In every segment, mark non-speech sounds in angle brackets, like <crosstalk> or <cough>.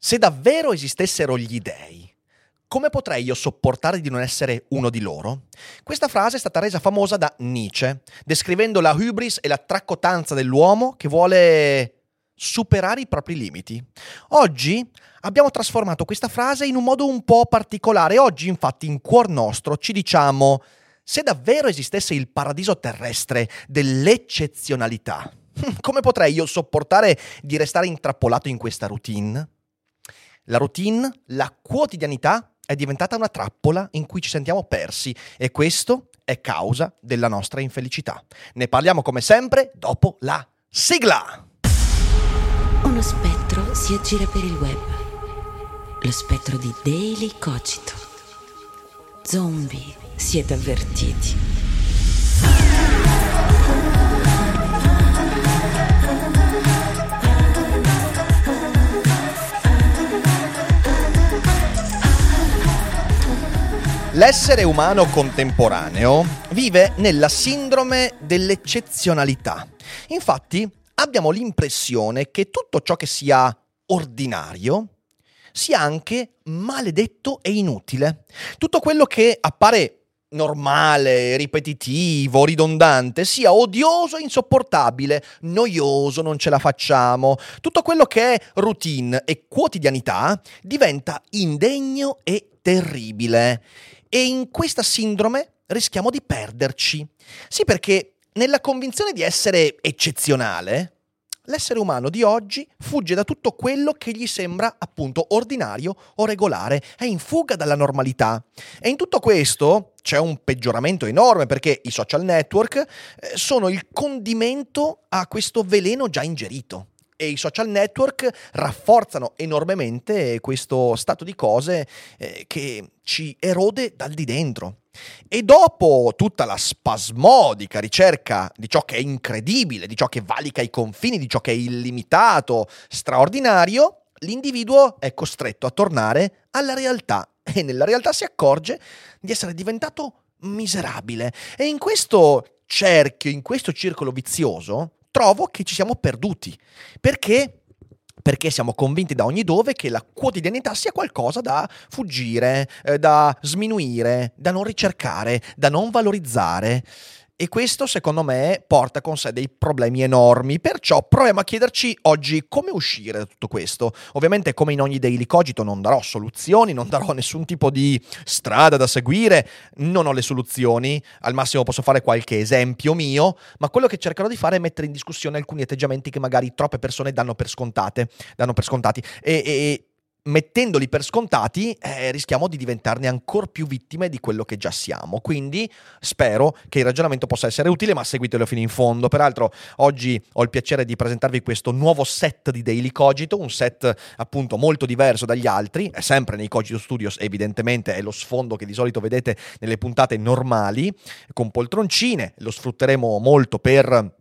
Se davvero esistessero gli dei, come potrei io sopportare di non essere uno di loro? Questa frase è stata resa famosa da Nietzsche, descrivendo la hubris e la traccotanza dell'uomo che vuole superare i propri limiti. Oggi abbiamo trasformato questa frase in un modo un po' particolare. Oggi, infatti, in cuor nostro ci diciamo: se davvero esistesse il paradiso terrestre dell'eccezionalità, <laughs> come potrei io sopportare di restare intrappolato in questa routine? La routine, la quotidianità è diventata una trappola in cui ci sentiamo persi e questo è causa della nostra infelicità. Ne parliamo come sempre dopo la sigla. Uno spettro si aggira per il web. Lo spettro di Daily Cogito. Zombie, siete avvertiti. L'essere umano contemporaneo vive nella sindrome dell'eccezionalità. Infatti abbiamo l'impressione che tutto ciò che sia ordinario sia anche maledetto e inutile. Tutto quello che appare normale, ripetitivo, ridondante, sia odioso e insopportabile, noioso, non ce la facciamo. Tutto quello che è routine e quotidianità diventa indegno e terribile. E in questa sindrome rischiamo di perderci. Sì, perché nella convinzione di essere eccezionale, l'essere umano di oggi fugge da tutto quello che gli sembra appunto ordinario o regolare, è in fuga dalla normalità. E in tutto questo c'è un peggioramento enorme perché i social network eh, sono il condimento a questo veleno già ingerito e i social network rafforzano enormemente questo stato di cose eh, che ci erode dal di dentro. E dopo tutta la spasmodica ricerca di ciò che è incredibile, di ciò che valica i confini, di ciò che è illimitato, straordinario, l'individuo è costretto a tornare alla realtà <laughs> e nella realtà si accorge di essere diventato miserabile. E in questo cerchio, in questo circolo vizioso, trovo che ci siamo perduti. Perché? Perché siamo convinti da ogni dove che la quotidianità sia qualcosa da fuggire, eh, da sminuire, da non ricercare, da non valorizzare. E questo secondo me porta con sé dei problemi enormi, perciò proviamo a chiederci oggi come uscire da tutto questo. Ovviamente come in ogni daily cogito non darò soluzioni, non darò nessun tipo di strada da seguire, non ho le soluzioni, al massimo posso fare qualche esempio mio, ma quello che cercherò di fare è mettere in discussione alcuni atteggiamenti che magari troppe persone danno per scontate, danno per scontati. E, e mettendoli per scontati eh, rischiamo di diventarne ancora più vittime di quello che già siamo. Quindi spero che il ragionamento possa essere utile, ma seguitelo fino in fondo. Peraltro oggi ho il piacere di presentarvi questo nuovo set di Daily Cogito, un set appunto molto diverso dagli altri, è sempre nei Cogito Studios, evidentemente è lo sfondo che di solito vedete nelle puntate normali, con poltroncine, lo sfrutteremo molto per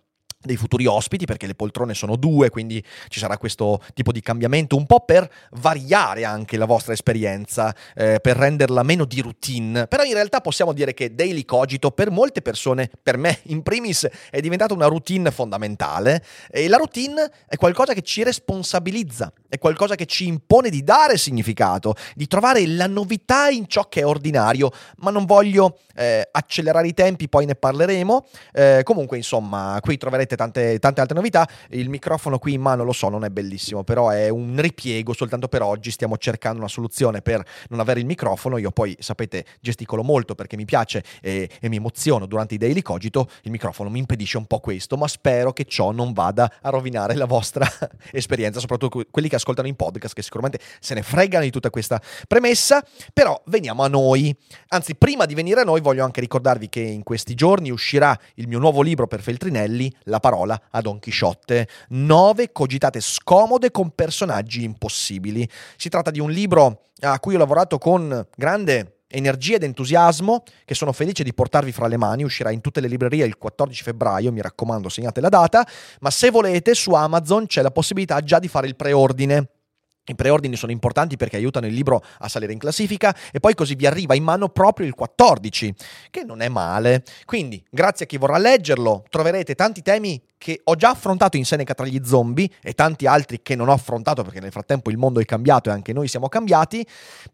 dei futuri ospiti perché le poltrone sono due, quindi ci sarà questo tipo di cambiamento un po' per variare anche la vostra esperienza, eh, per renderla meno di routine. Però in realtà possiamo dire che Daily Cogito per molte persone, per me in primis, è diventata una routine fondamentale e la routine è qualcosa che ci responsabilizza, è qualcosa che ci impone di dare significato, di trovare la novità in ciò che è ordinario, ma non voglio eh, accelerare i tempi, poi ne parleremo. Eh, comunque insomma, qui troverete tante, tante, altre novità. Il microfono qui in mano lo so, non è bellissimo, però è un ripiego soltanto per oggi. Stiamo cercando una soluzione per non avere il microfono. Io poi, sapete, gesticolo molto perché mi piace e, e mi emoziono durante i daily cogito. Il microfono mi impedisce un po' questo, ma spero che ciò non vada a rovinare la vostra <laughs> esperienza, soprattutto quelli che ascoltano in podcast, che sicuramente se ne fregano di tutta questa premessa. Però veniamo a noi. Anzi, prima di venire a noi, voglio anche ricordarvi che in questi giorni uscirà il mio nuovo libro per Feltrinelli, La la parola a Don Chisciotte. Nove cogitate scomode con personaggi impossibili. Si tratta di un libro a cui ho lavorato con grande energia ed entusiasmo che sono felice di portarvi fra le mani, uscirà in tutte le librerie il 14 febbraio, mi raccomando segnate la data, ma se volete su Amazon c'è la possibilità già di fare il preordine. I preordini sono importanti perché aiutano il libro a salire in classifica e poi così vi arriva in mano proprio il 14, che non è male. Quindi, grazie a chi vorrà leggerlo, troverete tanti temi che ho già affrontato in Seneca tra gli zombie e tanti altri che non ho affrontato perché nel frattempo il mondo è cambiato e anche noi siamo cambiati,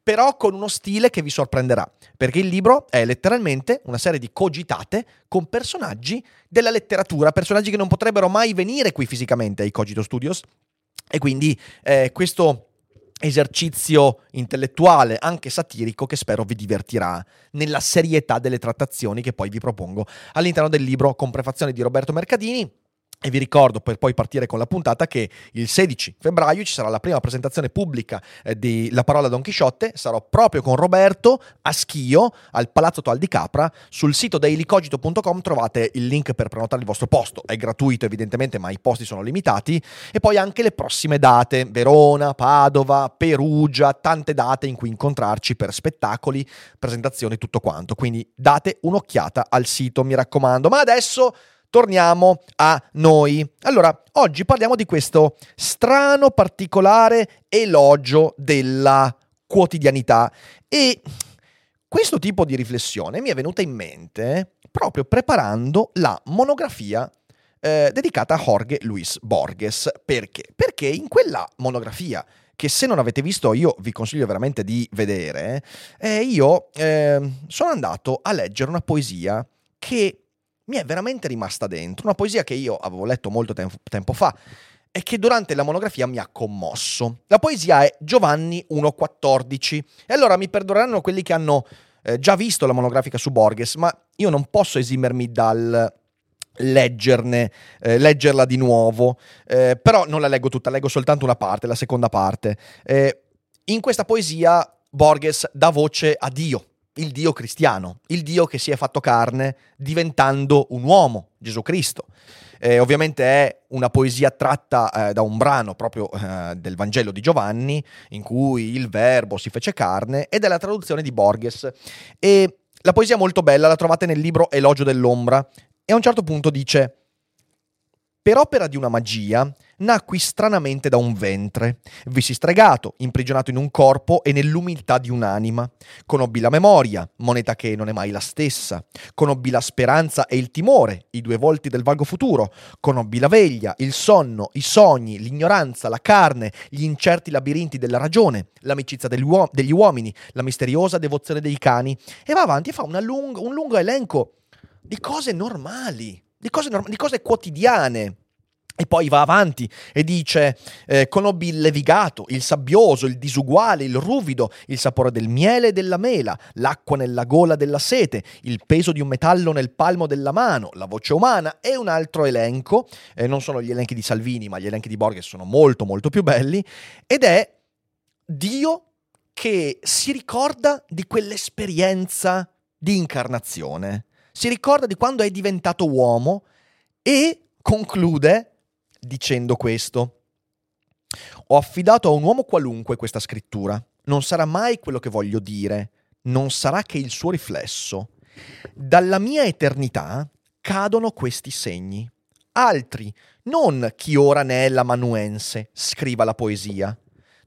però con uno stile che vi sorprenderà, perché il libro è letteralmente una serie di cogitate con personaggi della letteratura, personaggi che non potrebbero mai venire qui fisicamente ai Cogito Studios e quindi eh, questo esercizio intellettuale, anche satirico, che spero vi divertirà nella serietà delle trattazioni che poi vi propongo all'interno del libro con prefazione di Roberto Mercadini e vi ricordo per poi partire con la puntata che il 16 febbraio ci sarà la prima presentazione pubblica eh, di La parola Don Chisciotte. Sarò proprio con Roberto a Schio al Palazzo Toal di Capra. Sul sito dailycogito.com trovate il link per prenotare il vostro posto. È gratuito evidentemente, ma i posti sono limitati. E poi anche le prossime date: Verona, Padova, Perugia, tante date in cui incontrarci per spettacoli, presentazioni, tutto quanto. Quindi date un'occhiata al sito, mi raccomando. Ma adesso torniamo a noi. Allora, oggi parliamo di questo strano, particolare elogio della quotidianità e questo tipo di riflessione mi è venuta in mente proprio preparando la monografia eh, dedicata a Jorge Luis Borges. Perché? Perché in quella monografia che se non avete visto io vi consiglio veramente di vedere, eh, io eh, sono andato a leggere una poesia che mi è veramente rimasta dentro. Una poesia che io avevo letto molto tempo, tempo fa e che durante la monografia mi ha commosso. La poesia è Giovanni 1.14 e allora mi perdoneranno quelli che hanno eh, già visto la monografica su Borges, ma io non posso esimermi dal leggerne, eh, leggerla di nuovo, eh, però non la leggo tutta, leggo soltanto una parte, la seconda parte. Eh, in questa poesia Borges dà voce a Dio, il Dio cristiano, il Dio che si è fatto carne diventando un uomo, Gesù Cristo. Eh, ovviamente è una poesia tratta eh, da un brano proprio eh, del Vangelo di Giovanni, in cui il verbo si fece carne, ed è la traduzione di Borges. E la poesia è molto bella, la trovate nel libro Elogio dell'ombra, e a un certo punto dice, per opera di una magia, nacqui stranamente da un ventre, vissi stregato, imprigionato in un corpo e nell'umiltà di un'anima. Conobbi la memoria, moneta che non è mai la stessa. Conobbi la speranza e il timore, i due volti del vago futuro. Conobbi la veglia, il sonno, i sogni, l'ignoranza, la carne, gli incerti labirinti della ragione, l'amicizia degli, uom- degli uomini, la misteriosa devozione dei cani. E va avanti e fa lung- un lungo elenco di cose normali, di cose, norm- di cose quotidiane. E poi va avanti e dice: eh, Conobbi il levigato, il sabbioso, il disuguale, il ruvido, il sapore del miele e della mela, l'acqua nella gola della sete, il peso di un metallo nel palmo della mano, la voce umana e un altro elenco. Eh, non sono gli elenchi di Salvini, ma gli elenchi di Borges sono molto, molto più belli. Ed è Dio che si ricorda di quell'esperienza di incarnazione, si ricorda di quando è diventato uomo e conclude dicendo questo. Ho affidato a un uomo qualunque questa scrittura. Non sarà mai quello che voglio dire, non sarà che il suo riflesso. Dalla mia eternità cadono questi segni. Altri, non chi ora ne è l'amanuense, scriva la poesia.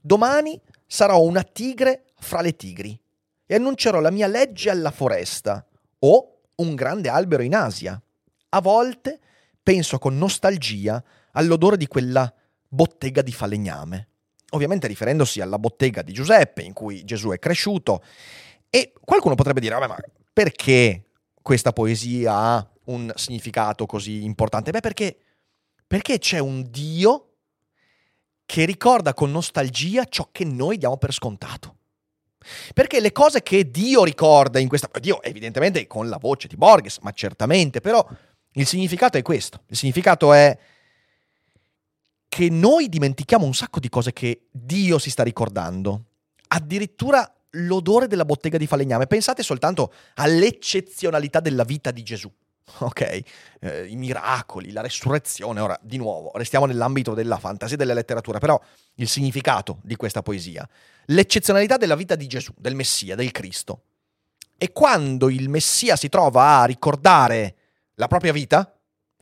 Domani sarò una tigre fra le tigri e annuncerò la mia legge alla foresta o un grande albero in Asia. A volte penso con nostalgia all'odore di quella bottega di falegname. Ovviamente riferendosi alla bottega di Giuseppe, in cui Gesù è cresciuto. E qualcuno potrebbe dire, ma perché questa poesia ha un significato così importante? Beh, perché, perché c'è un Dio che ricorda con nostalgia ciò che noi diamo per scontato. Perché le cose che Dio ricorda in questa... Dio evidentemente con la voce di Borges, ma certamente, però il significato è questo. Il significato è che noi dimentichiamo un sacco di cose che Dio si sta ricordando. Addirittura l'odore della bottega di falegname. Pensate soltanto all'eccezionalità della vita di Gesù. <laughs> ok? Eh, I miracoli, la resurrezione. Ora, di nuovo, restiamo nell'ambito della fantasia e della letteratura, però il significato di questa poesia, l'eccezionalità della vita di Gesù, del Messia, del Cristo. E quando il Messia si trova a ricordare la propria vita,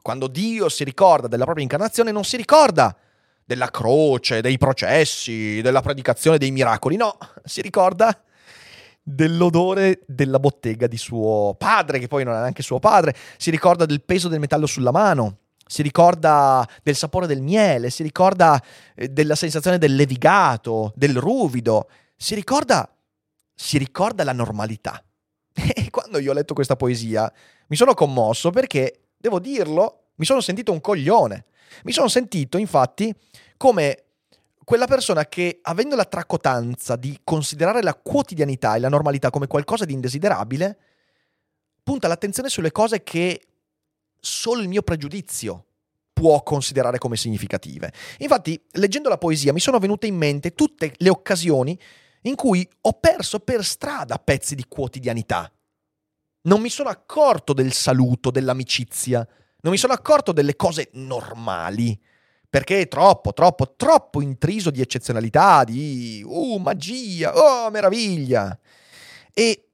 quando Dio si ricorda della propria incarnazione, non si ricorda della croce, dei processi, della predicazione dei miracoli, no, si ricorda dell'odore della bottega di suo padre, che poi non è neanche suo padre, si ricorda del peso del metallo sulla mano, si ricorda del sapore del miele, si ricorda eh, della sensazione del levigato, del ruvido, si ricorda, si ricorda la normalità. <laughs> E quando io ho letto questa poesia mi sono commosso perché, devo dirlo, mi sono sentito un coglione. Mi sono sentito, infatti, come quella persona che, avendo la tracotanza di considerare la quotidianità e la normalità come qualcosa di indesiderabile, punta l'attenzione sulle cose che solo il mio pregiudizio può considerare come significative. Infatti, leggendo la poesia mi sono venute in mente tutte le occasioni in cui ho perso per strada pezzi di quotidianità. Non mi sono accorto del saluto, dell'amicizia, non mi sono accorto delle cose normali perché è troppo, troppo, troppo intriso di eccezionalità, di uh, magia, oh, meraviglia. E,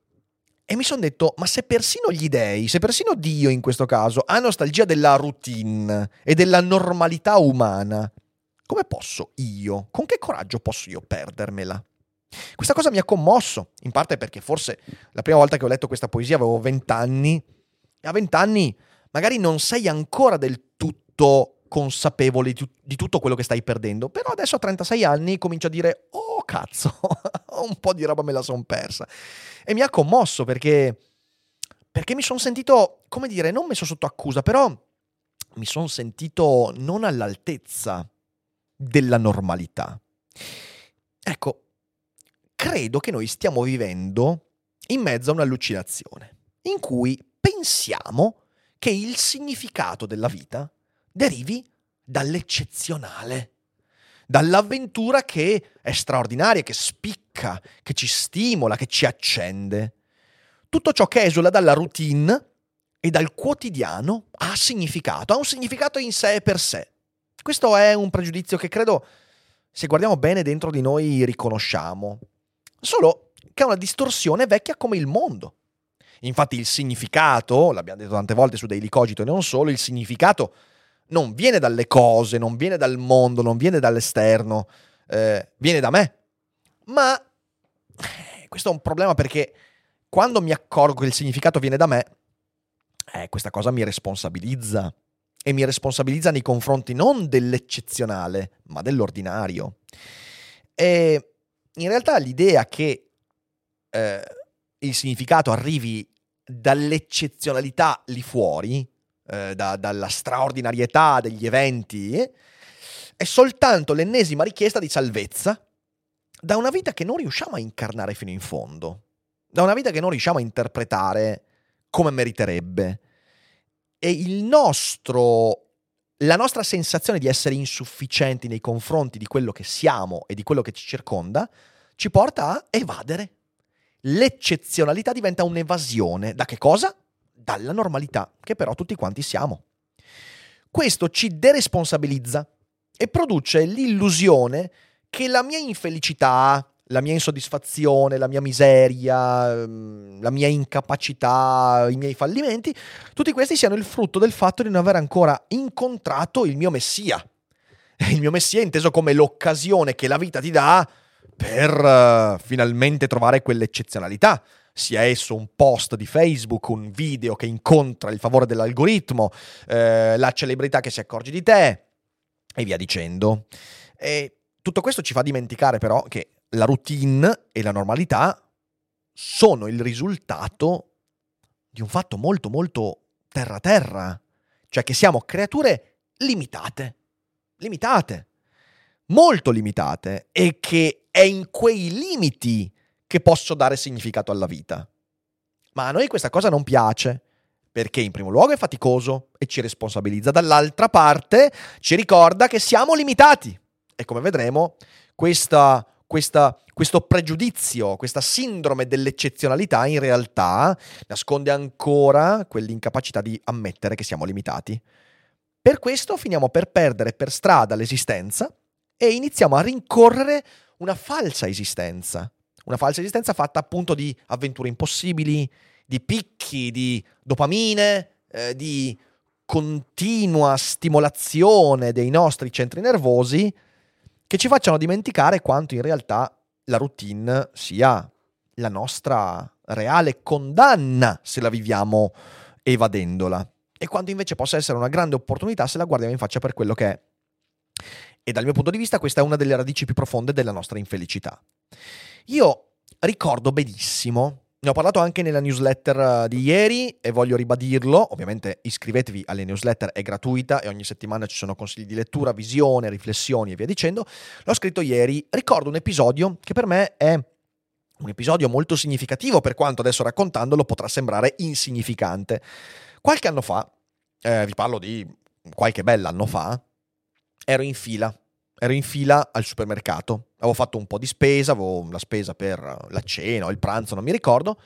e mi sono detto, ma se persino gli dei, se persino Dio in questo caso ha nostalgia della routine e della normalità umana, come posso io, con che coraggio posso io perdermela? Questa cosa mi ha commosso, in parte perché forse la prima volta che ho letto questa poesia avevo vent'anni e a vent'anni magari non sei ancora del tutto consapevole di, tutto quello che stai perdendo. Però adesso a 36 anni comincio a dire, oh cazzo, <laughs> un po' di roba me la son persa. E mi ha commosso perché, perché mi sono sentito, come dire, non messo sotto accusa, però mi sono sentito non all'altezza della normalità. Ecco, credo che noi stiamo vivendo in mezzo a un'allucinazione, in cui pensiamo che il significato della vita derivi dall'eccezionale, dall'avventura che è straordinaria, che spicca, che ci stimola, che ci accende. Tutto ciò che esula dalla routine e dal quotidiano ha significato, ha un significato in sé e per sé. Questo è un pregiudizio che credo, se guardiamo bene dentro di noi, riconosciamo. Solo che è una distorsione vecchia come il mondo. Infatti il significato, l'abbiamo detto tante volte su Daily Cogito e non solo, il significato non viene dalle cose, non viene dal mondo, non viene dall'esterno, eh, viene da me. Ma eh, questo è un problema perché quando mi accorgo che il significato viene da me, eh, questa cosa mi responsabilizza. E mi responsabilizza nei confronti non dell'eccezionale, ma dell'ordinario. E in realtà l'idea che eh, il significato arrivi dall'eccezionalità lì fuori, eh, da, dalla straordinarietà degli eventi, è soltanto l'ennesima richiesta di salvezza da una vita che non riusciamo a incarnare fino in fondo, da una vita che non riusciamo a interpretare come meriterebbe. E il nostro, la nostra sensazione di essere insufficienti nei confronti di quello che siamo e di quello che ci circonda ci porta a evadere. L'eccezionalità diventa un'evasione. Da che cosa? dalla normalità, che però tutti quanti siamo. Questo ci deresponsabilizza e produce l'illusione che la mia infelicità, la mia insoddisfazione, la mia miseria, mm, la mia incapacità, i miei fallimenti, tutti questi siano il frutto del fatto di non aver ancora incontrato il mio Messia. Il mio Messia inteso come l'occasione che la vita ti dà per uh, finalmente trovare quell'eccezionalità, sia esso un post di Facebook, un video che incontra il favore dell'algoritmo, eh, la celebrità che si accorge di te e via dicendo. E tutto questo ci fa dimenticare però che la routine e la normalità sono il risultato di un fatto molto molto terra-terra, cioè che siamo creature limitate, limitate, molto limitate. E che è in quei limiti che posso dare significato alla vita. Ma a noi questa cosa non piace, perché in primo luogo è faticoso e ci responsabilizza, dall'altra parte ci ricorda che siamo limitati. E come vedremo, questa, questa, questo pregiudizio, questa sindrome dell'eccezionalità in realtà nasconde ancora quell'incapacità di ammettere che siamo limitati. Per questo finiamo per perdere per strada l'esistenza e iniziamo a rincorrere una falsa esistenza. Una falsa esistenza fatta appunto di avventure impossibili, di picchi di dopamine, eh, di continua stimolazione dei nostri centri nervosi che ci facciano dimenticare quanto in realtà la routine sia la nostra reale condanna se la viviamo evadendola e quanto invece possa essere una grande opportunità se la guardiamo in faccia per quello che è. E dal mio punto di vista questa è una delle radici più profonde della nostra infelicità. Io ricordo benissimo ne ho parlato anche nella newsletter eh, di ieri e voglio ribadirlo. Ovviamente iscrivetevi alle newsletter, è gratuita e ogni settimana ci sono consigli di lettura, visione, riflessioni e via dicendo. L'ho scritto ieri. Ricordo un episodio che per me è un episodio molto significativo, per quanto adesso raccontandolo potrà sembrare insignificante. Qualche anno fa, eh, vi parlo di qualche bell'anno fa, ero in fila ero in fila al supermercato, avevo fatto un po' di spesa, avevo la spesa per la cena o il pranzo, non mi ricordo.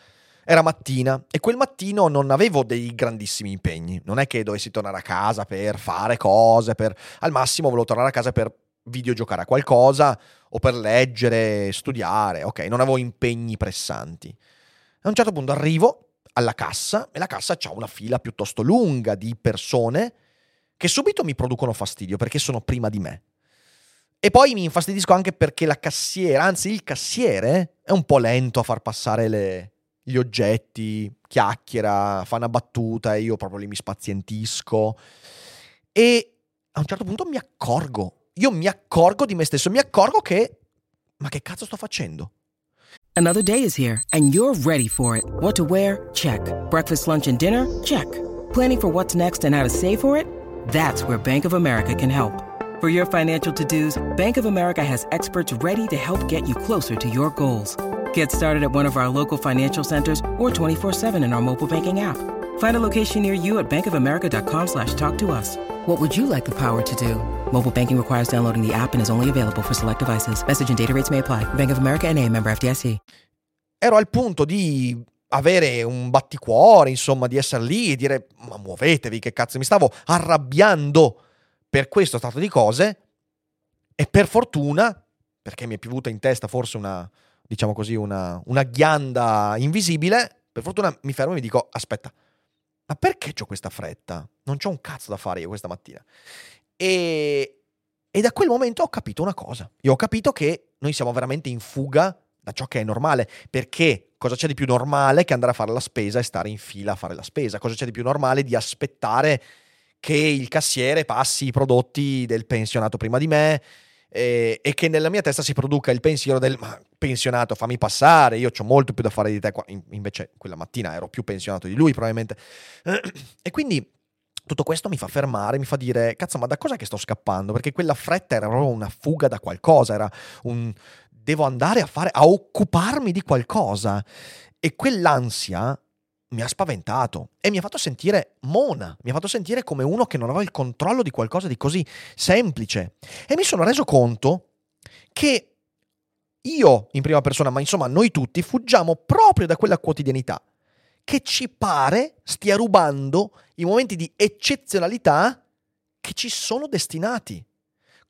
Era mattina e quel mattino non avevo dei grandissimi impegni. Non è che dovessi tornare a casa per fare cose, per... al massimo volevo tornare a casa per videogiocare a qualcosa o per leggere, studiare. Ok, non avevo impegni pressanti. A un certo punto arrivo alla cassa e la cassa ha una fila piuttosto lunga di persone che subito mi producono fastidio perché sono prima di me. E poi mi infastidisco anche perché la cassiera, anzi il cassiere, è un po' lento a far passare le, gli oggetti, chiacchiera, fa una battuta e io proprio lì mi spazientisco. E a un certo punto mi accorgo, io mi accorgo di me stesso, mi accorgo che... Ma che cazzo sto facendo? Another day is here and you're ready for it. What to wear? Check. Breakfast, lunch and dinner? Check. Planning for what's next and how to save for it? That's where Bank of America can help. For your financial to-dos, Bank of America has experts ready to help get you closer to your goals. Get started at one of our local financial centers or 24-7 in our mobile banking app. Find a location near you at bankofamerica.com slash talk to us. What would you like the power to do? Mobile banking requires downloading the app and is only available for select devices. Message and data rates may apply. Bank of America NA, member FDIC. Ero al punto di avere un batticuore, insomma, di essere lì e dire ma muovetevi, che cazzo, mi stavo arrabbiando per questo stato di cose e per fortuna, perché mi è piovuta in testa forse una, diciamo così, una, una ghianda invisibile, per fortuna mi fermo e mi dico, aspetta, ma perché ho questa fretta? Non c'ho un cazzo da fare io questa mattina. E, e da quel momento ho capito una cosa. Io ho capito che noi siamo veramente in fuga da ciò che è normale. Perché cosa c'è di più normale che andare a fare la spesa e stare in fila a fare la spesa? Cosa c'è di più normale di aspettare che il cassiere passi i prodotti del pensionato prima di me eh, e che nella mia testa si produca il pensiero del ma pensionato fammi passare, io ho molto più da fare di te, invece quella mattina ero più pensionato di lui probabilmente. <clears throat> E quindi tutto questo mi fa fermare, mi fa dire, cazzo, ma da cosa che sto scappando? Perché quella fretta era proprio una fuga da qualcosa, era un... devo andare a fare, a occuparmi di qualcosa. E quell'ansia mi ha spaventato e mi ha fatto sentire mona, mi ha fatto sentire come uno che non aveva il controllo di qualcosa di così semplice. E mi sono reso conto che io in prima persona, ma insomma noi tutti, fuggiamo proprio da quella quotidianità che ci pare stia rubando i momenti di eccezionalità che ci sono destinati.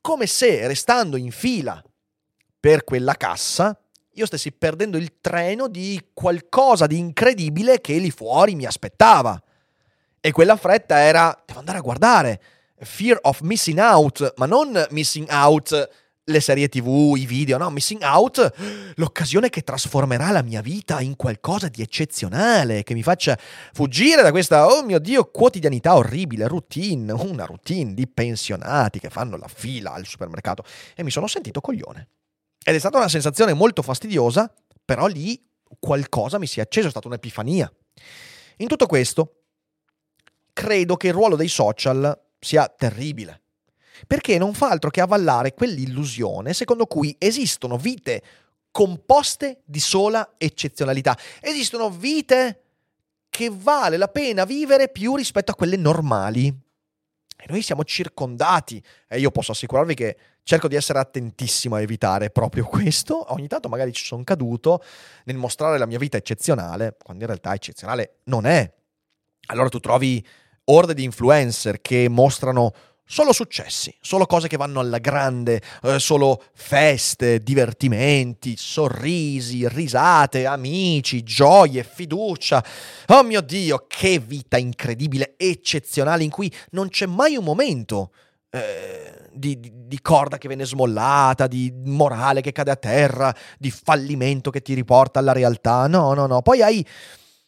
Come se restando in fila per quella cassa io stessi perdendo il treno di qualcosa di incredibile che lì fuori mi aspettava. E quella fretta era, devo andare a guardare, fear of missing out, ma non missing out le serie tv, i video, no, missing out, l'occasione che trasformerà la mia vita in qualcosa di eccezionale, che mi faccia fuggire da questa, oh mio Dio, quotidianità orribile, routine, una routine di pensionati che fanno la fila al supermercato. E mi sono sentito coglione. Ed è stata una sensazione molto fastidiosa, però lì qualcosa mi si è acceso, è stata un'epifania. In tutto questo, credo che il ruolo dei social sia terribile, perché non fa altro che avvallare quell'illusione secondo cui esistono vite composte di sola eccezionalità, esistono vite che vale la pena vivere più rispetto a quelle normali. E noi siamo circondati e io posso assicurarvi che cerco di essere attentissimo a evitare proprio questo. Ogni tanto magari ci sono caduto nel mostrare la mia vita eccezionale, quando in realtà eccezionale non è. Allora tu trovi orde di influencer che mostrano solo successi, solo cose che vanno alla grande, eh, solo feste, divertimenti, sorrisi, risate, amici, gioie, fiducia. Oh mio Dio, che vita incredibile, eccezionale, in cui non c'è mai un momento eh, di, di, di, corda che viene smollata, di morale che cade a terra, di fallimento che ti riporta alla realtà. No, no, no. Poi hai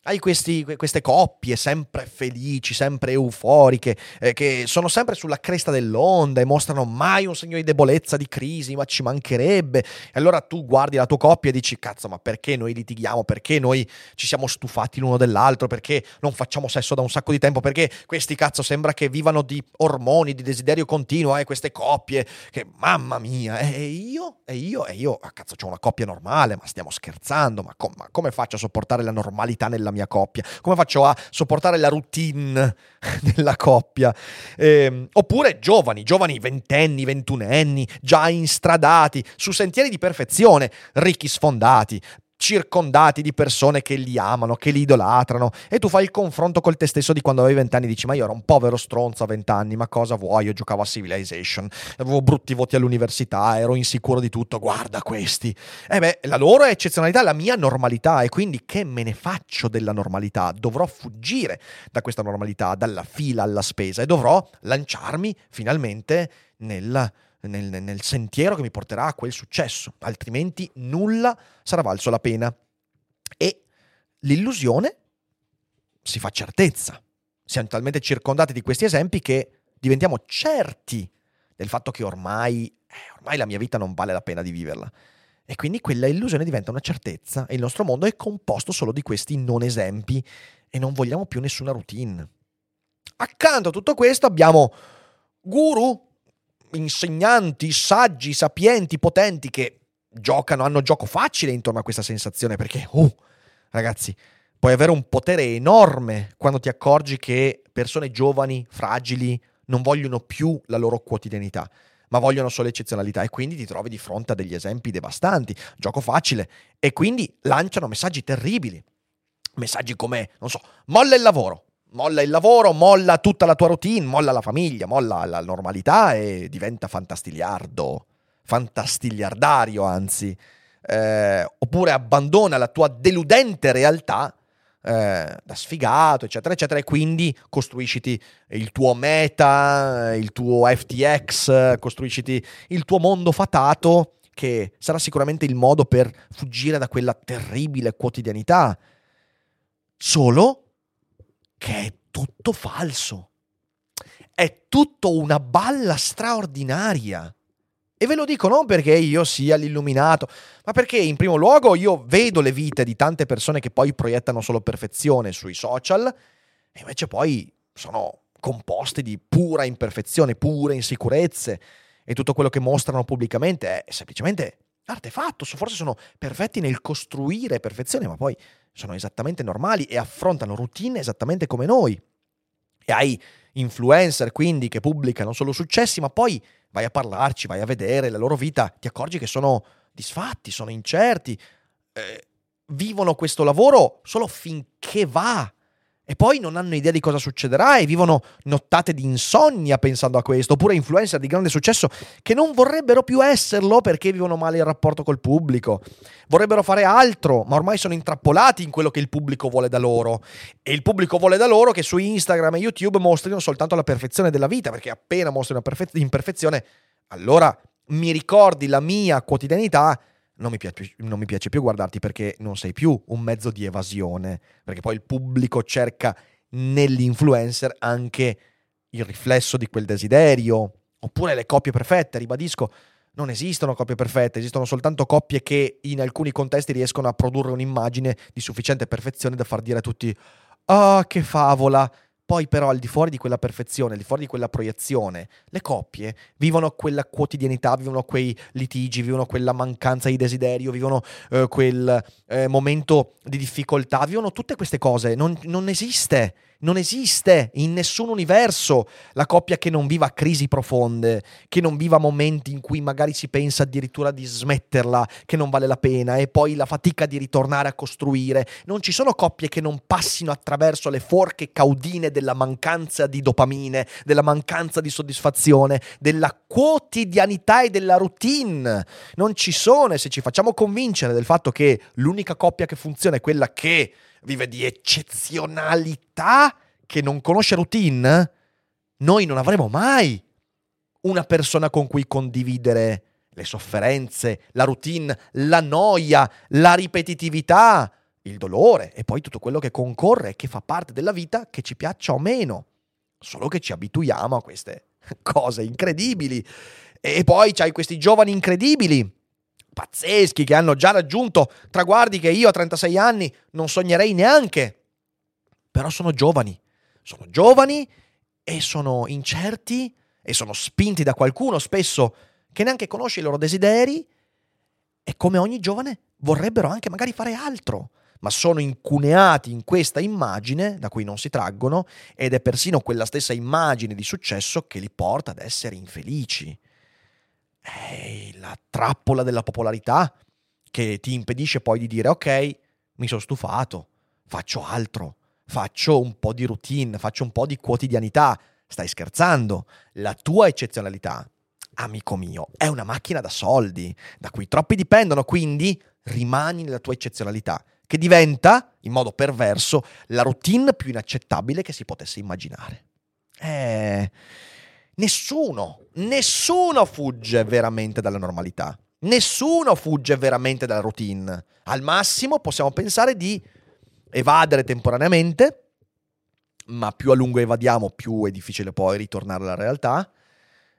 hai questi, queste coppie sempre felici, sempre euforiche, eh, che sono sempre sulla cresta dell'onda e mostrano mai un segno di debolezza, di crisi, ma ci mancherebbe. E allora tu guardi la tua coppia e dici, cazzo, ma perché noi litighiamo? Perché noi ci siamo stufati l'uno dell'altro? Perché non facciamo sesso da un sacco di tempo? Perché questi cazzo sembra che vivano di ormoni, di desiderio continuo, eh, queste coppie, che mamma mia, e io? E io? E io, ah, cazzo, ho una coppia normale, ma stiamo scherzando, ma, com- ma come faccio a sopportare la normalità nella mia mia coppia? Come faccio a sopportare la routine <laughs> della coppia? Eh, oppure giovani, giovani ventenni, ventunenni, già instradati, su sentieri di perfezione, ricchi sfondati, circondati di persone che li amano, che li idolatrano e tu fai il confronto col te stesso di quando avevi vent'anni dici ma io ero un povero stronzo a vent'anni ma cosa vuoi? Io giocavo a Civilization avevo brutti voti all'università ero insicuro di tutto guarda questi. E beh la loro è eccezionalità la mia normalità e quindi che me ne faccio della normalità? Dovrò fuggire da questa normalità dalla fila alla spesa e dovrò lanciarmi finalmente nella nel, nel sentiero che mi porterà a quel successo, altrimenti nulla sarà valso la pena. E l'illusione si fa certezza. Siamo talmente circondati di questi esempi che diventiamo certi del fatto che ormai, eh, ormai la mia vita non vale la pena di viverla. E quindi quella illusione diventa una certezza e il nostro mondo è composto solo di questi non esempi e non vogliamo più nessuna routine. Accanto a tutto questo abbiamo guru insegnanti, saggi, sapienti, potenti che giocano, hanno gioco facile intorno a questa sensazione perché, uh, ragazzi, puoi avere un potere enorme quando ti accorgi che persone giovani, fragili, non vogliono più la loro quotidianità, ma vogliono solo eccezionalità e quindi ti trovi di fronte a degli esempi devastanti, gioco facile e quindi lanciano messaggi terribili. Messaggi come, non so, molla il lavoro, molla il lavoro, molla tutta la tua routine, molla la famiglia, molla la normalità e diventa fantastiliardo, fantastiliardario anzi, eh, oppure abbandona la tua deludente realtà eh, da sfigato, eccetera, eccetera, e quindi costruisciti il tuo meta, il tuo FTX, costruisciti il tuo mondo fatato che sarà sicuramente il modo per fuggire da quella terribile quotidianità. Solo che è tutto falso. È tutto una balla straordinaria. E ve lo dico non perché io sia l'illuminato, ma perché in primo luogo io vedo le vite di tante persone che poi proiettano solo perfezione sui social e invece poi sono composti di pura imperfezione, pure insicurezze e tutto quello che mostrano pubblicamente è semplicemente artefatto, forse sono perfetti nel costruire perfezione, ma poi sono esattamente normali e affrontano routine esattamente come noi. E hai influencer quindi che pubblicano solo successi, ma poi vai a parlarci, vai a vedere la loro vita, ti accorgi che sono disfatti, sono incerti, eh, vivono questo lavoro solo finché va e poi non hanno idea di cosa succederà e vivono nottate di insonnia pensando a questo, oppure influencer di grande successo che non vorrebbero più esserlo perché vivono male il rapporto col pubblico. Vorrebbero fare altro, ma ormai sono intrappolati in quello che il pubblico vuole da loro. E il pubblico vuole da loro che su Instagram e YouTube mostrino soltanto la perfezione della vita, perché appena mostrano imperfezione, allora mi ricordi la mia quotidianità non mi, piace, non mi piace più guardarti perché non sei più un mezzo di evasione, perché poi il pubblico cerca nell'influencer anche il riflesso di quel desiderio, oppure le coppie perfette, ribadisco, non esistono coppie perfette, esistono soltanto coppie che in alcuni contesti riescono a produrre un'immagine di sufficiente perfezione da far dire a tutti "Ah, oh, che favola!" Poi però al di fuori di quella perfezione, al di fuori di quella proiezione, le coppie vivono quella quotidianità, vivono quei litigi, vivono quella mancanza di desiderio, vivono eh, quel eh, momento di difficoltà, vivono tutte queste cose. Non, non esiste Non esiste in nessun universo la coppia che non viva crisi profonde, che non viva momenti in cui magari si pensa addirittura di smetterla, che non vale la pena, e poi la fatica di ritornare a costruire. Non ci sono coppie che non passino attraverso le forche caudine della mancanza di dopamine, della mancanza di soddisfazione, della quotidianità e della routine. Non ci sono, e se ci facciamo convincere del fatto che l'unica coppia che funziona è quella che vive di eccezionalità, che non conosce routine, noi non avremo mai una persona con cui condividere le sofferenze, la routine, la noia, la ripetitività, il dolore e poi tutto quello che concorre e che fa parte della vita, che ci piaccia o meno. Solo che ci abituiamo a queste <laughs> cose incredibili. E poi c'hai questi giovani incredibili pazzeschi che hanno già raggiunto traguardi che io a 36 anni non sognerei neanche. Però sono giovani, sono giovani e sono incerti e sono spinti da qualcuno spesso che neanche conosce i loro desideri e come ogni giovane vorrebbero anche magari fare altro, ma sono incuneati in questa immagine da cui non si traggono ed è persino quella stessa immagine di successo che li porta ad essere infelici. Ehi, la trappola della popolarità che ti impedisce poi di dire ok, mi sono stufato, faccio altro, faccio un po' di routine, faccio un po' di quotidianità. Stai scherzando? La tua eccezionalità, amico mio, è una macchina da soldi, da cui troppi dipendono, quindi rimani nella tua eccezionalità, che diventa, in modo perverso, la routine più inaccettabile che si potesse immaginare. Eh Nessuno, nessuno fugge veramente dalla normalità. Nessuno fugge veramente dalla routine. Al massimo possiamo pensare di evadere temporaneamente, ma più a lungo evadiamo, più è difficile poi ritornare alla realtà.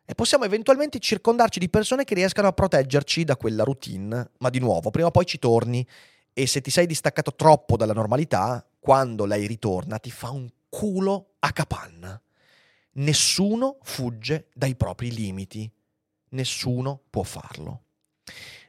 E possiamo eventualmente circondarci di persone che riescano a proteggerci da quella routine, ma di nuovo, prima o poi ci torni e se ti sei distaccato troppo dalla normalità, quando lei ritorna ti fa un culo a capanna. Nessuno fugge dai propri limiti, nessuno può farlo.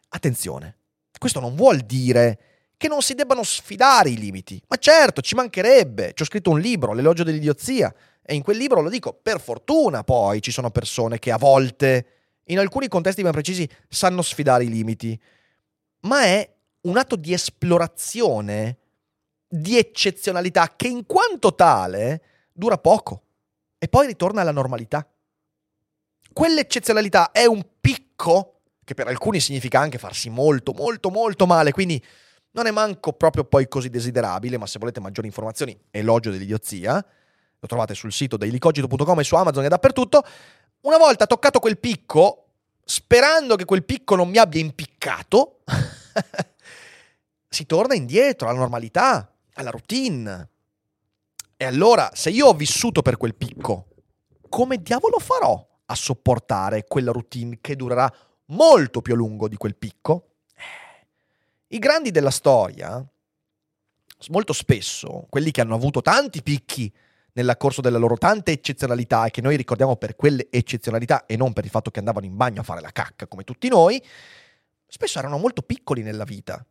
Attenzione, questo non vuol dire che non si debbano sfidare i limiti, ma certo, ci mancherebbe. Ci ho scritto un libro, L'elogio dell'idiozia, e in quel libro lo dico, per fortuna poi ci sono persone che a volte, in alcuni contesti ben precisi, sanno sfidare i limiti, ma è un atto di esplorazione, di eccezionalità che in quanto tale dura poco e poi ritorna alla normalità. Quell'eccezionalità è un picco che per alcuni significa anche farsi molto, molto, molto male, quindi non è manco proprio poi così desiderabile, ma se volete maggiori informazioni, elogio dell'idiozia, lo trovate sul sito dailicogito.com e su Amazon e dappertutto. Una volta toccato quel picco, sperando che quel picco non mi abbia impiccato, <laughs> si torna indietro alla normalità, alla routine. E allora, se io ho vissuto per quel picco, come diavolo farò a sopportare quella routine che durerà molto più a lungo di quel picco? I grandi della storia, molto spesso, quelli che hanno avuto tanti picchi nel corso della loro tante eccezionalità e che noi ricordiamo per quelle eccezionalità e non per il fatto che andavano in bagno a fare la cacca come tutti noi, spesso erano molto piccoli nella vita.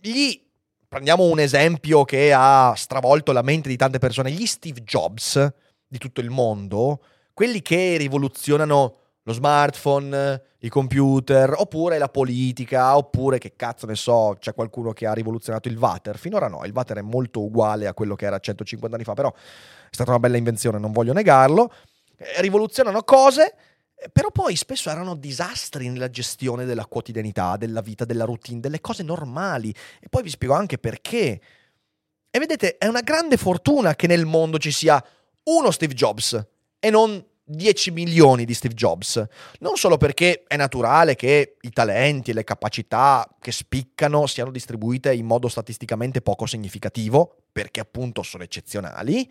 Gli prendiamo un esempio che ha stravolto la mente di tante persone, gli Steve Jobs di tutto il mondo, quelli che rivoluzionano lo smartphone, i computer, oppure la politica, oppure che cazzo ne so, c'è qualcuno che ha rivoluzionato il water. Finora no, il water è molto uguale a quello che era 150 anni fa, però è stata una bella invenzione, non voglio negarlo. Eh, rivoluzionano cose però poi spesso erano disastri nella gestione della quotidianità, della vita, della routine, delle cose normali. E poi vi spiego anche perché. E vedete, è una grande fortuna che nel mondo ci sia uno Steve Jobs e non 10 milioni di Steve Jobs. Non solo perché è naturale che i talenti e le capacità che spiccano siano distribuite in modo statisticamente poco significativo, perché appunto sono eccezionali,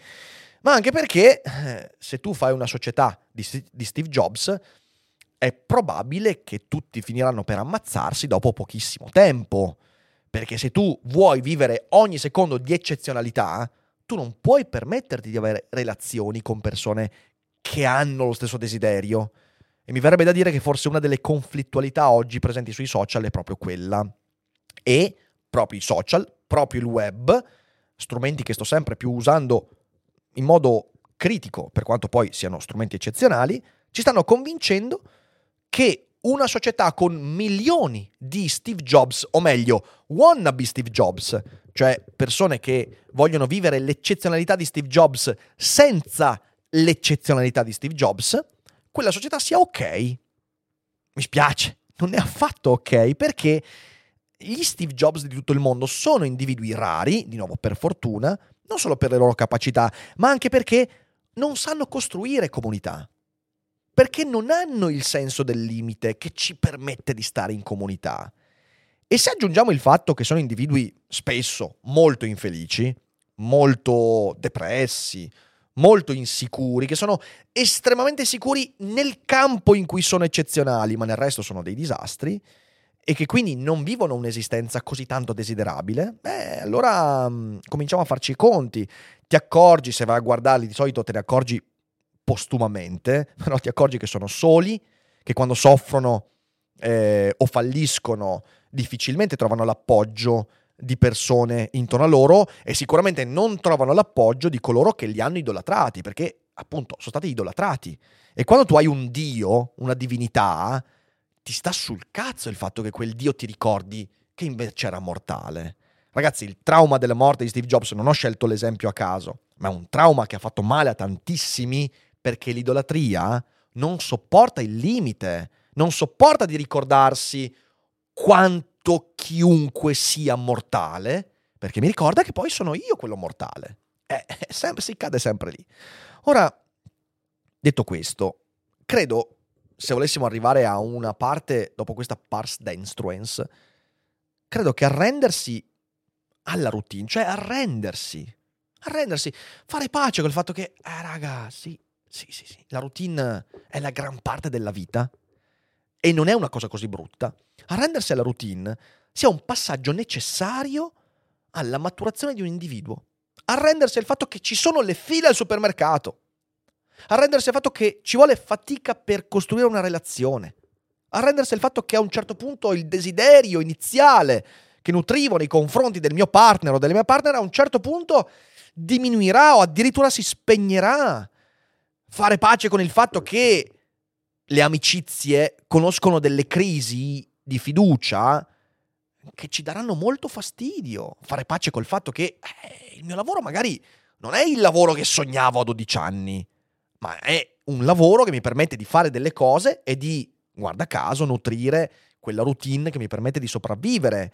ma anche perché eh, se tu fai una società di, di Steve Jobs, è probabile che tutti finiranno per ammazzarsi dopo pochissimo tempo. Perché se tu vuoi vivere ogni secondo di eccezionalità, tu non puoi permetterti di avere relazioni con persone che hanno lo stesso desiderio. E mi verrebbe da dire che forse una delle conflittualità oggi presenti sui social è proprio quella. E proprio i social, proprio il web, strumenti che sto sempre più usando in modo critico, per quanto poi siano strumenti eccezionali, ci stanno convincendo che una società con milioni di Steve Jobs, o meglio, wannabe Steve Jobs, cioè persone che vogliono vivere l'eccezionalità di Steve Jobs senza l'eccezionalità di Steve Jobs, quella società sia ok. Mi spiace, non è affatto ok perché gli Steve Jobs di tutto il mondo sono individui rari, di nuovo per fortuna, non solo per le loro capacità, ma anche perché non sanno costruire comunità. Perché non hanno il senso del limite che ci permette di stare in comunità. E se aggiungiamo il fatto che sono individui spesso molto infelici, molto depressi, molto insicuri, che sono estremamente sicuri nel campo in cui sono eccezionali, ma nel resto sono dei disastri, e che quindi non vivono un'esistenza così tanto desiderabile, beh, allora mh, mm, cominciamo a farci i conti. Ti accorgi, se vai a guardarli, di solito te ne accorgi postumamente, <laughs> però ti accorgi che sono soli, che quando soffrono eh, o falliscono difficilmente trovano l'appoggio di persone intorno a loro e sicuramente non trovano l'appoggio di coloro che li hanno idolatrati, perché appunto sono stati idolatrati. E quando tu hai un dio, una divinità, ti sta sul cazzo il fatto che quel dio ti ricordi che invece era mortale. Ragazzi, il trauma della morte di Steve Jobs non ho scelto l'esempio a caso, ma è un trauma che ha fatto male a tantissimi perché l'idolatria non sopporta il limite, non sopporta di ricordarsi quanto chiunque sia mortale, perché mi ricorda che poi sono io quello mortale. Eh, sempre, si cade sempre lì. Ora, detto questo, credo, se volessimo arrivare a una parte, dopo questa pars denstruens, credo che arrendersi alla routine, cioè arrendersi, arrendersi, fare pace col fatto che, eh raga, sì, sì, sì, sì, la routine è la gran parte della vita e non è una cosa così brutta arrendersi alla routine sia un passaggio necessario alla maturazione di un individuo. Arrendersi al fatto che ci sono le file al supermercato. Arrendersi al fatto che ci vuole fatica per costruire una relazione. Arrendersi al fatto che a un certo punto il desiderio iniziale che nutrivo nei confronti del mio partner o della mia partner a un certo punto diminuirà o addirittura si spegnerà. Fare pace con il fatto che le amicizie conoscono delle crisi di fiducia che ci daranno molto fastidio. Fare pace col fatto che eh, il mio lavoro magari non è il lavoro che sognavo a 12 anni, ma è un lavoro che mi permette di fare delle cose e di, guarda caso, nutrire quella routine che mi permette di sopravvivere.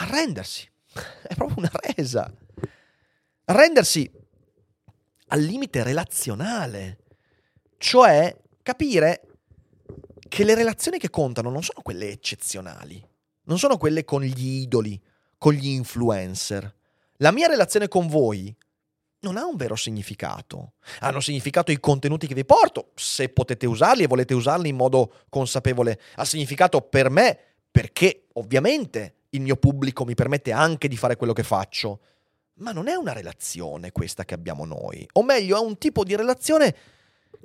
Arrendersi. È proprio una resa. Arrendersi al limite relazionale. Cioè capire che le relazioni che contano non sono quelle eccezionali, non sono quelle con gli idoli, con gli influencer. La mia relazione con voi non ha un vero significato. Hanno significato i contenuti che vi porto, se potete usarli e volete usarli in modo consapevole. Ha significato per me perché ovviamente il mio pubblico mi permette anche di fare quello che faccio. Ma non è una relazione questa che abbiamo noi. O meglio, è un tipo di relazione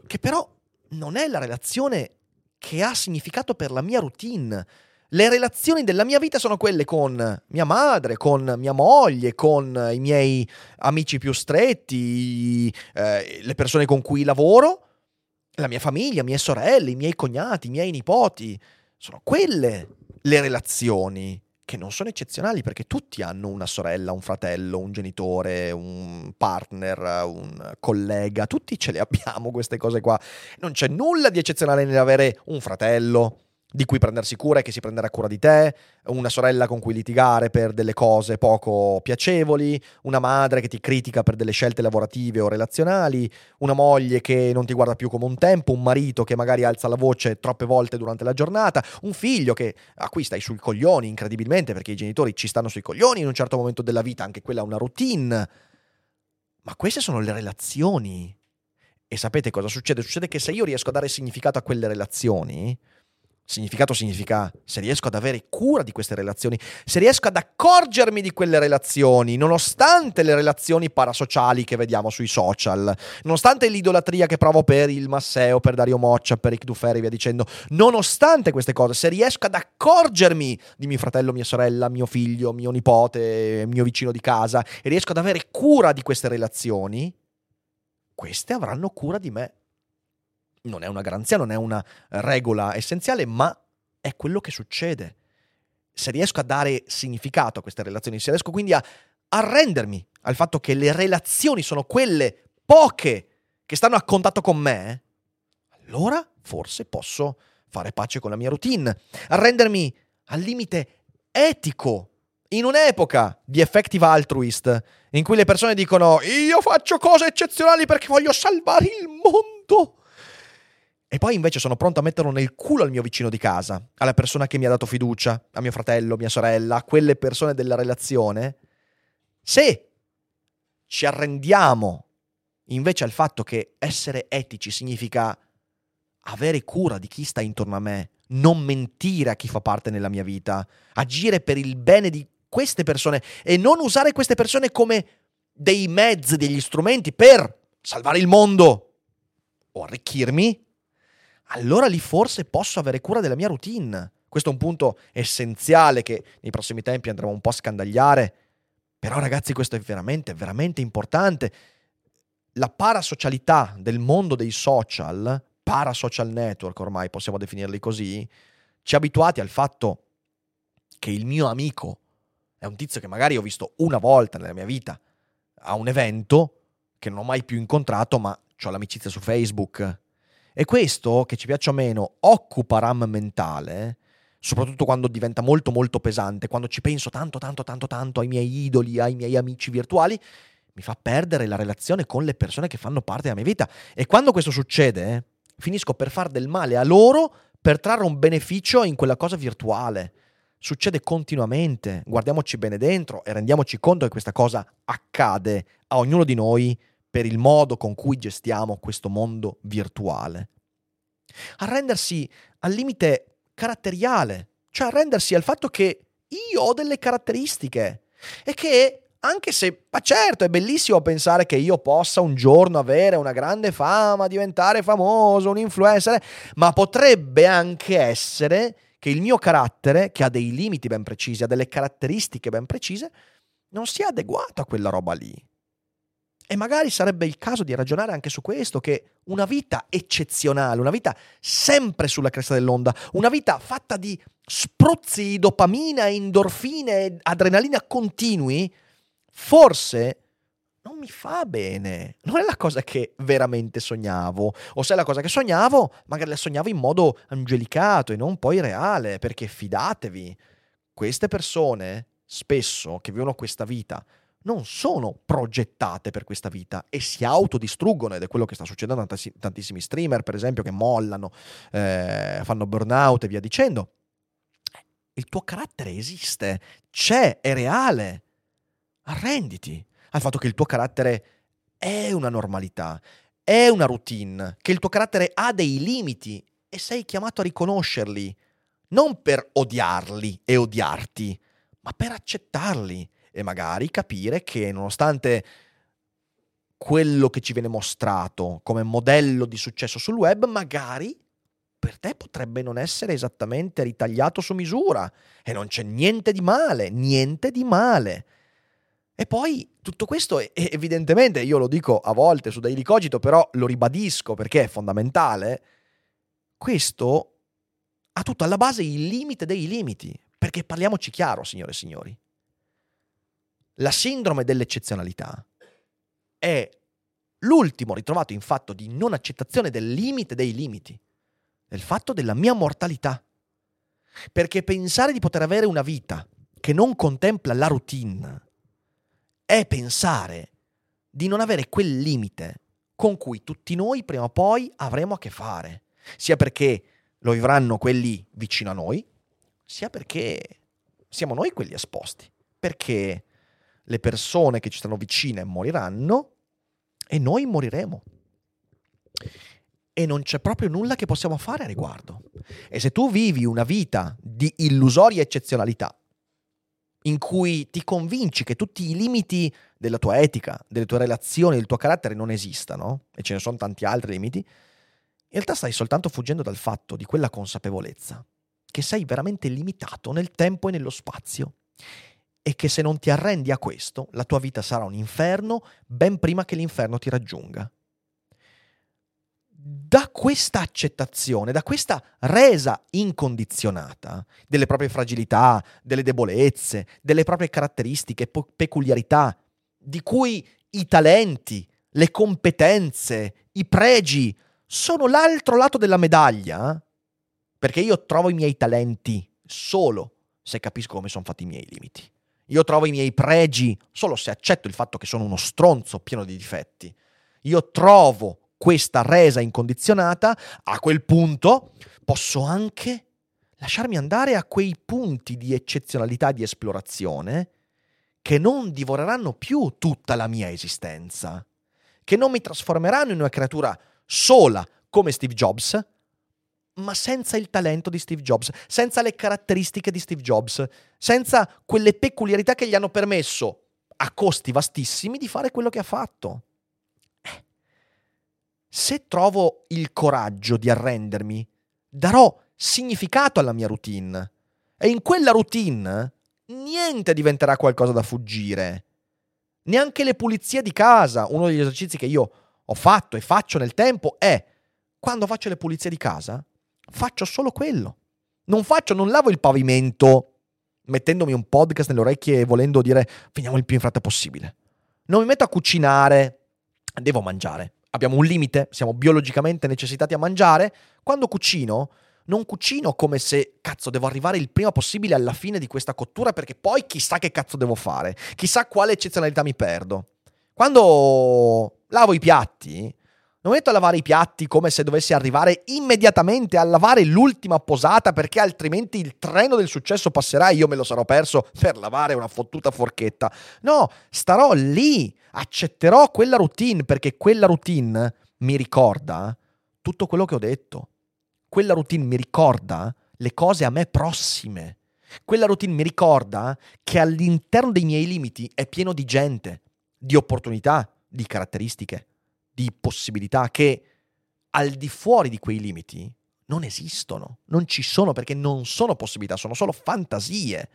che però non è la relazione che ha significato per la mia routine. Le relazioni della mia vita sono quelle con mia madre, con mia moglie, con i miei amici più stretti, eh, le persone con cui lavoro, la mia famiglia, mie sorelle, i miei cognati, i miei nipoti. Sono quelle le relazioni che non sono eccezionali perché tutti hanno una sorella, un fratello, un genitore, un partner, un collega, tutti ce le abbiamo queste cose qua. Non c'è nulla di eccezionale nell'avere un fratello, di cui prendersi cura e che si prenderà cura di te, una sorella con cui litigare per delle cose poco piacevoli, una madre che ti critica per delle scelte lavorative o relazionali, una moglie che non ti guarda più come un tempo, un marito che magari alza la voce troppe volte durante la giornata, un figlio che, a cui stai sui coglioni incredibilmente perché i genitori ci stanno sui coglioni in un certo momento della vita, anche quella è una routine. Ma queste sono le relazioni. E sapete cosa succede? Succede che se io riesco a dare significato a quelle relazioni, Significato significa se riesco ad avere cura di queste relazioni, se riesco ad accorgermi di quelle relazioni, nonostante le relazioni parasociali che vediamo sui social, nonostante l'idolatria che provo per il Masseo, per Dario Moccia, per Rick Duferi e via dicendo, nonostante queste cose, se riesco ad accorgermi di mio fratello, mia sorella, mio figlio, mio nipote, mio vicino di casa e riesco ad avere cura di queste relazioni, queste avranno cura di me non è una garanzia, non è una regola essenziale, ma è quello che succede. Se riesco a dare significato a queste relazioni, se riesco quindi a arrendermi al fatto che le relazioni sono quelle poche che stanno a contatto con me, allora forse posso fare pace con la mia routine, arrendermi al limite etico in un'epoca di effective altruist, in cui le persone dicono io faccio cose eccezionali perché voglio salvare il mondo. E poi invece sono pronto a metterlo nel culo al mio vicino di casa, alla persona che mi ha dato fiducia, a mio fratello, mia sorella, a quelle persone della relazione. Se ci arrendiamo invece al fatto che essere etici significa avere cura di chi sta intorno a me, non mentire a chi fa parte nella mia vita, agire per il bene di queste persone e non usare queste persone come dei mezzi, degli strumenti per salvare il mondo o arricchirmi, allora lì forse posso avere cura della mia routine. Questo è un punto essenziale che nei prossimi tempi andremo un po' a scandagliare. Però ragazzi questo è veramente, veramente importante. La parasocialità del mondo dei social, parasocial network ormai possiamo definirli così, ci ha abituati al fatto che il mio amico è un tizio che magari ho visto una volta nella mia vita a un evento che non ho mai più incontrato, ma ho l'amicizia su Facebook e questo, che ci piaccia o meno, occupa RAM mentale, soprattutto quando diventa molto molto pesante, quando ci penso tanto tanto tanto tanto ai miei idoli, ai miei amici virtuali, mi fa perdere la relazione con le persone che fanno parte della mia vita. E quando questo succede, finisco per far del male a loro per trarre un beneficio in quella cosa virtuale. Succede continuamente, guardiamoci bene dentro e rendiamoci conto che questa cosa accade a ognuno di noi per il modo con cui gestiamo questo mondo virtuale. Arrendersi al limite caratteriale, cioè arrendersi al fatto che io ho delle caratteristiche e che anche se, ma certo, è bellissimo pensare che io possa un giorno avere una grande fama, diventare famoso, un influencer, ma potrebbe anche essere che il mio carattere, che ha dei limiti ben precisi, ha delle caratteristiche ben precise, non sia adeguato a quella roba lì. E magari sarebbe il caso di ragionare anche su questo, che una vita eccezionale, una vita sempre sulla cresta dell'onda, una vita fatta di spruzzi di dopamina, endorfine, adrenalina continui, forse non mi fa bene. Non è la cosa che veramente sognavo. O se è la cosa che sognavo, magari la sognavo in modo angelicato e non poi reale, perché fidatevi, queste persone spesso che vivono questa vita non sono progettate per questa vita e si autodistruggono ed è quello che sta succedendo a tantissimi streamer, per esempio, che mollano, eh, fanno burnout e via dicendo. Il tuo carattere esiste, c'è, è reale. Arrenditi al fatto che il tuo carattere è una normalità, è una routine, che il tuo carattere ha dei limiti e sei chiamato a riconoscerli, non per odiarli e odiarti, ma per accettarli e magari capire che nonostante quello che ci viene mostrato come modello di successo sul web, magari per te potrebbe non essere esattamente ritagliato su misura e non c'è niente di male, niente di male. E poi tutto questo evidentemente, io lo dico a volte su Daily Cogito, però lo ribadisco perché è fondamentale, questo ha tutto alla base il limite dei limiti, perché parliamoci chiaro, signore e signori. La sindrome dell'eccezionalità è l'ultimo ritrovato in fatto di non accettazione del limite dei limiti, del fatto della mia mortalità. Perché pensare di poter avere una vita che non contempla la routine è pensare di non avere quel limite con cui tutti noi prima o poi avremo a che fare, sia perché lo vivranno quelli vicino a noi, sia perché siamo noi quelli esposti. Perché le persone che ci stanno vicine moriranno e noi moriremo. E non c'è proprio nulla che possiamo fare a riguardo. E se tu vivi una vita di illusoria eccezionalità, in cui ti convinci che tutti i limiti della tua etica, delle tue relazioni, del tuo carattere non esistano, e ce ne sono tanti altri limiti, in realtà stai soltanto fuggendo dal fatto di quella consapevolezza che sei veramente limitato nel tempo e nello spazio e che se non ti arrendi a questo, la tua vita sarà un inferno ben prima che l'inferno ti raggiunga. Da questa accettazione, da questa resa incondizionata delle proprie fragilità, delle debolezze, delle proprie caratteristiche, po- peculiarità, di cui i talenti, le competenze, i pregi sono l'altro lato della medaglia, perché io trovo i miei talenti solo se capisco come sono fatti i miei limiti. Io trovo i miei pregi solo se accetto il fatto che sono uno stronzo pieno di difetti. Io trovo questa resa incondizionata, a quel punto posso anche lasciarmi andare a quei punti di eccezionalità di esplorazione che non divoreranno più tutta la mia esistenza, che non mi trasformeranno in una creatura sola come Steve Jobs, ma senza il talento di Steve Jobs, senza le caratteristiche di Steve Jobs, senza quelle peculiarità che gli hanno permesso, a costi vastissimi, di fare quello che ha fatto. Eh. Se trovo il coraggio di arrendermi, darò significato alla mia routine. E in quella routine niente diventerà qualcosa da fuggire. Neanche le pulizie di casa, uno degli esercizi che io ho fatto e faccio nel tempo è quando faccio le pulizie di casa, faccio solo quello. Non faccio, non lavo il pavimento mettendomi un podcast nelle orecchie e volendo dire finiamo il più in fretta possibile. Non mi metto a cucinare, devo mangiare. Abbiamo un limite, siamo biologicamente necessitati a mangiare. Quando cucino, non cucino come se cazzo devo arrivare il prima possibile alla fine di questa cottura perché poi chissà che cazzo devo fare, chissà quale eccezionalità mi perdo. Quando lavo i piatti, non metto a lavare i piatti come se dovessi arrivare immediatamente a lavare l'ultima posata perché altrimenti il treno del successo passerà e io me lo sarò perso per lavare una fottuta forchetta. No, starò lì, accetterò quella routine perché quella routine mi ricorda tutto quello che ho detto. Quella routine mi ricorda le cose a me prossime. Quella routine mi ricorda che all'interno dei miei limiti è pieno di gente, di opportunità, di caratteristiche di possibilità che al di fuori di quei limiti non esistono, non ci sono perché non sono possibilità, sono solo fantasie.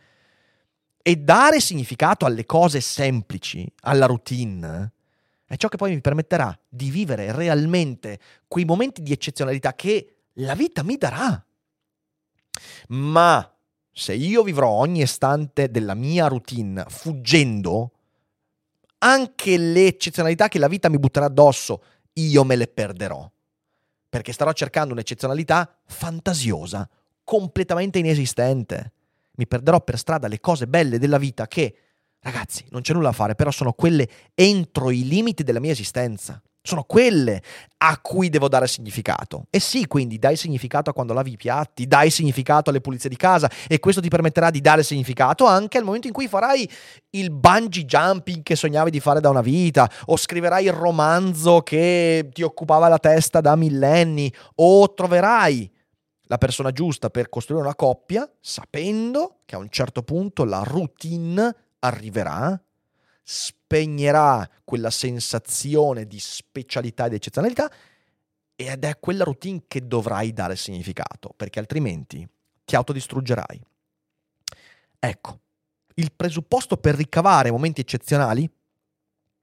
E dare significato alle cose semplici, alla routine, è ciò che poi mi permetterà di vivere realmente quei momenti di eccezionalità che la vita mi darà. Ma se io vivrò ogni istante della mia routine fuggendo, anche le eccezionalità che la vita mi butterà addosso, io me le perderò. Perché starò cercando un'eccezionalità fantasiosa, completamente inesistente. Mi perderò per strada le cose belle della vita che, ragazzi, non c'è nulla da fare, però sono quelle entro i limiti della mia esistenza. Sono quelle a cui devo dare significato. E sì, quindi dai significato a quando lavi i piatti, dai significato alle pulizie di casa e questo ti permetterà di dare significato anche al momento in cui farai il bungee jumping che sognavi di fare da una vita o scriverai il romanzo che ti occupava la testa da millenni o troverai la persona giusta per costruire una coppia sapendo che a un certo punto la routine arriverà spegnerà quella sensazione di specialità e di eccezionalità ed è quella routine che dovrai dare significato, perché altrimenti ti autodistruggerai. Ecco, il presupposto per ricavare momenti eccezionali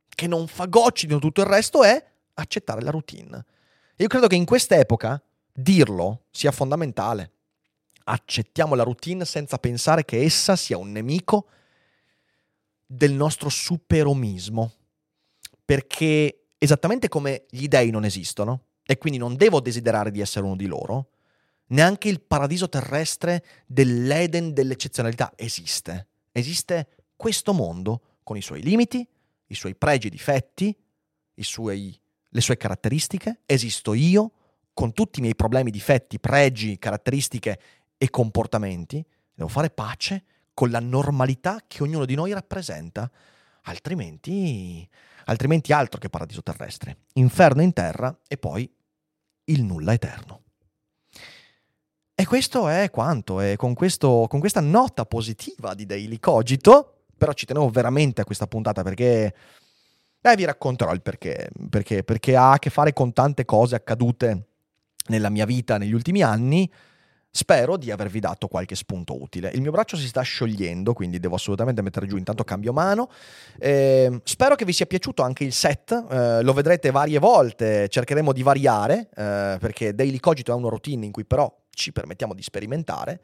che non fagocitino tutto il resto è accettare la routine. Io credo che in questa epoca dirlo sia fondamentale. Accettiamo la routine senza pensare che essa sia un nemico del nostro superomismo, perché esattamente come gli dei non esistono, e quindi non devo desiderare di essere uno di loro, neanche il paradiso terrestre dell'Eden dell'eccezionalità esiste. Esiste questo mondo con i suoi limiti, i suoi pregi e difetti, suoi, le sue caratteristiche, esisto io con tutti i miei problemi, difetti, pregi, caratteristiche e comportamenti, devo fare pace con la normalità che ognuno di noi rappresenta, altrimenti altrimenti altro che paradiso terrestre, inferno in terra e poi il nulla eterno. E questo è quanto, e con, questo, con questa nota positiva di Daily Cogito, però ci tenevo veramente a questa puntata perché eh, vi racconterò il perché, perché, perché ha a che fare con tante cose accadute nella mia vita negli ultimi anni. Spero di avervi dato qualche spunto utile. Il mio braccio si sta sciogliendo, quindi devo assolutamente mettere giù. Intanto cambio mano. Eh, spero che vi sia piaciuto anche il set. Eh, lo vedrete varie volte. Cercheremo di variare eh, perché Daily Cogito è una routine in cui però ci permettiamo di sperimentare.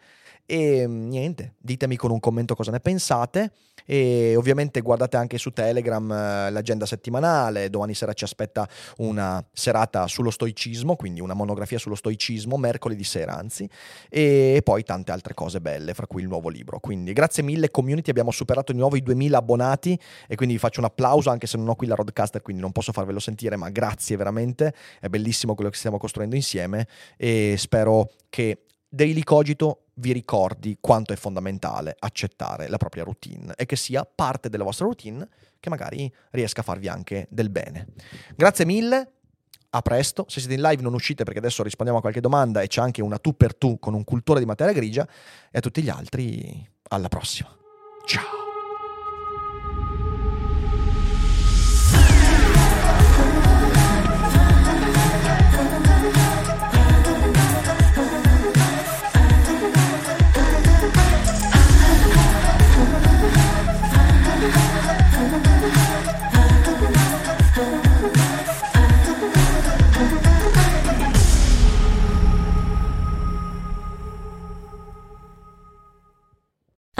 E niente, ditemi con un commento cosa ne pensate. E ovviamente guardate anche su Telegram eh, l'agenda settimanale, domani sera ci aspetta una serata sullo stoicismo, quindi una monografia sullo stoicismo, mercoledì sera anzi, e poi tante altre cose belle, fra cui il nuovo libro. Quindi grazie mille community, abbiamo superato di nuovo i 2000 abbonati. E quindi vi faccio un applauso anche se non ho qui la roadcaster, quindi non posso farvelo sentire, ma grazie veramente, è bellissimo quello che stiamo costruendo insieme. E spero che Daily Cogito vi ricordi quanto è fondamentale accettare la propria routine e che sia parte della vostra routine che magari riesca a farvi anche del bene. Grazie mille, a presto, se siete in live non uscite perché adesso rispondiamo a qualche domanda e c'è anche una tu per tu con un cultore di materia grigia e a tutti gli altri alla prossima. Ciao!